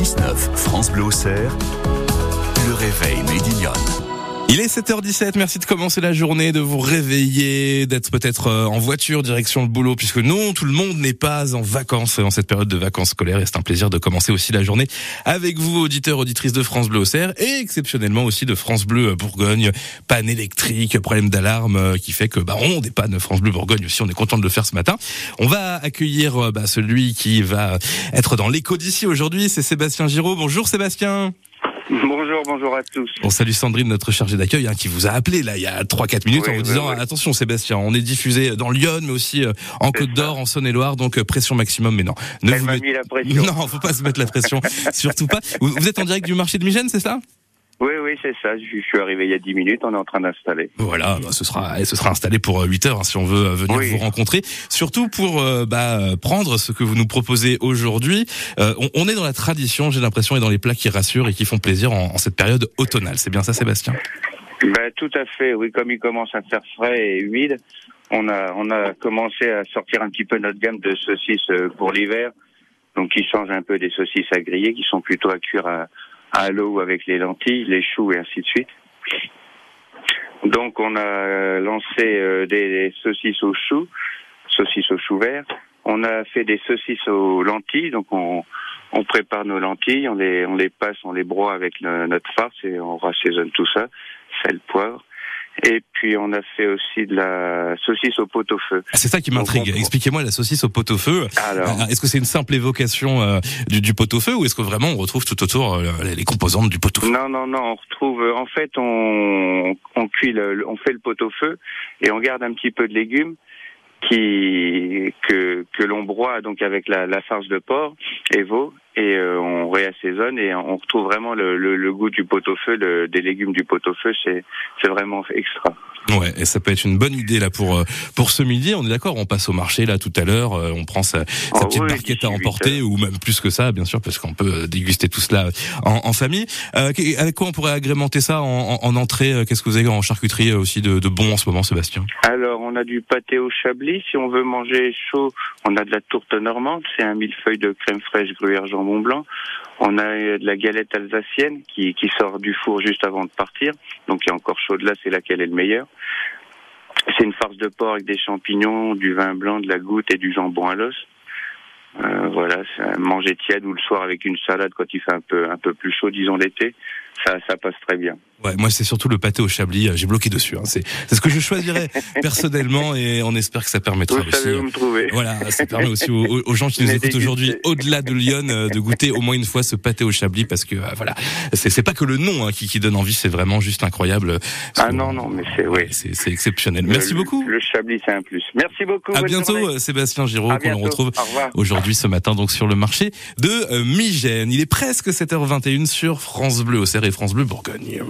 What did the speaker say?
6-9, France Bleu Auxerre, le réveil Médillon. Il est 7h17, merci de commencer la journée, de vous réveiller, d'être peut-être euh, en voiture direction le boulot, puisque non, tout le monde n'est pas en vacances en cette période de vacances scolaires, et c'est un plaisir de commencer aussi la journée avec vous, auditeurs, auditrices de France Bleu Auxerre, et exceptionnellement aussi de France Bleu Bourgogne, panne électrique, problème d'alarme euh, qui fait que bah, on dépanne France Bleu Bourgogne aussi, on est content de le faire ce matin. On va accueillir euh, bah, celui qui va être dans l'écho d'ici aujourd'hui, c'est Sébastien Giraud. Bonjour Sébastien Bonjour, bonjour à tous. On salue Sandrine, notre chargée d'accueil, hein, qui vous a appelé là il y a 3-4 minutes en vous disant attention Sébastien, on est diffusé dans Lyon, mais aussi euh, en Côte d'Or, en Saône-et-Loire, donc euh, pression maximum. Mais non, ne Elle vous mis la pression. Non, faut pas se mettre la pression, surtout pas. Vous, êtes en direct du marché de Migène, c'est ça? Oui, oui, c'est ça. Je suis arrivé il y a 10 minutes. On est en train d'installer. Voilà, bah, ce sera, ce sera installé pour 8 heures hein, si on veut euh, venir vous rencontrer. Surtout pour euh, bah, prendre ce que vous nous proposez aujourd'hui. Euh, on, est dans la tradition, j'ai l'impression, et dans les plats qui rassurent et qui font plaisir en, cette période automnale. C'est bien ça, Sébastien? Bah, Tout à fait. Oui, comme il commence à faire frais et humide, on a, on a commencé à sortir un petit peu notre gamme de saucisses pour l'hiver. Donc, qui change un peu des saucisses à griller, qui sont plutôt à cuire à à l'eau avec les lentilles, les choux et ainsi de suite. Donc on a lancé euh, des, saucisses aux choux, saucisses aux choux verts. On a fait des saucisses aux lentilles, donc on, on prépare nos lentilles, on les, on les passe, on les broie avec notre farce et on rassaisonne tout ça, sel, poivre. Et puis on a fait aussi de la saucisse au pot-au-feu. Ah, c'est ça qui m'intrigue. Expliquez-moi la saucisse au pot-au-feu. Euh, est-ce que c'est une simple évocation euh, du, du pot-au-feu ou est-ce que vraiment on retrouve tout autour euh, les composantes du pot-au-feu? Non, non, non. On retrouve. En fait, on, on cuit, le, on fait le pot-au-feu et on garde un petit peu de légumes qui que que l'on broie donc avec la, la farce de porc et veau et euh, on réassaisonne et on retrouve vraiment le, le, le goût du pot-au-feu, des légumes du pot-au-feu, c'est c'est vraiment extra. Ouais, et ça peut être une bonne idée là pour euh, pour ce midi. On est d'accord, on passe au marché là tout à l'heure, euh, on prend sa, sa ah petite barquette à emporter ou même plus que ça, bien sûr, parce qu'on peut déguster tout cela en, en famille. Euh, avec quoi on pourrait agrémenter ça en, en, entrée Qu'est-ce que vous avez en charcuterie aussi de, de, bon en ce moment, Sébastien? Alors, on a du pâté au chablis. Si on veut manger chaud, on a de la tourte normande. C'est un millefeuille de crème fraîche gruyère jambon blanc. On a de la galette alsacienne qui, qui sort du four juste avant de partir, donc qui est encore chaude là, c'est laquelle est le meilleur. C'est une farce de porc avec des champignons, du vin blanc, de la goutte et du jambon à l'os. Euh, voilà, manger tiède ou le soir avec une salade quand il fait un peu un peu plus chaud, disons l'été, ça ça passe très bien. Ouais, moi c'est surtout le pâté au chablis. Euh, j'ai bloqué dessus. Hein. C'est ce que je choisirais personnellement et on espère que ça permettra vous aussi. Savez où me trouver. Voilà, ça permet aussi aux, gens qui nous écoutent aujourd'hui, au-delà de Lyon, euh, de goûter au moins une fois ce pâté au chablis parce que voilà, c'est pas que le nom hein, qui, qui donne envie, c'est vraiment juste incroyable. Ah non non, mais c'est oui, c'est exceptionnel. Merci beaucoup. Le chablis c'est un plus. Merci beaucoup. À bientôt, Sébastien Giraud, qu'on retrouve aujourd'hui ce matin donc sur le marché de Migène. Il est presque 7h21 sur France Bleu au et France Bleu Bourgogne.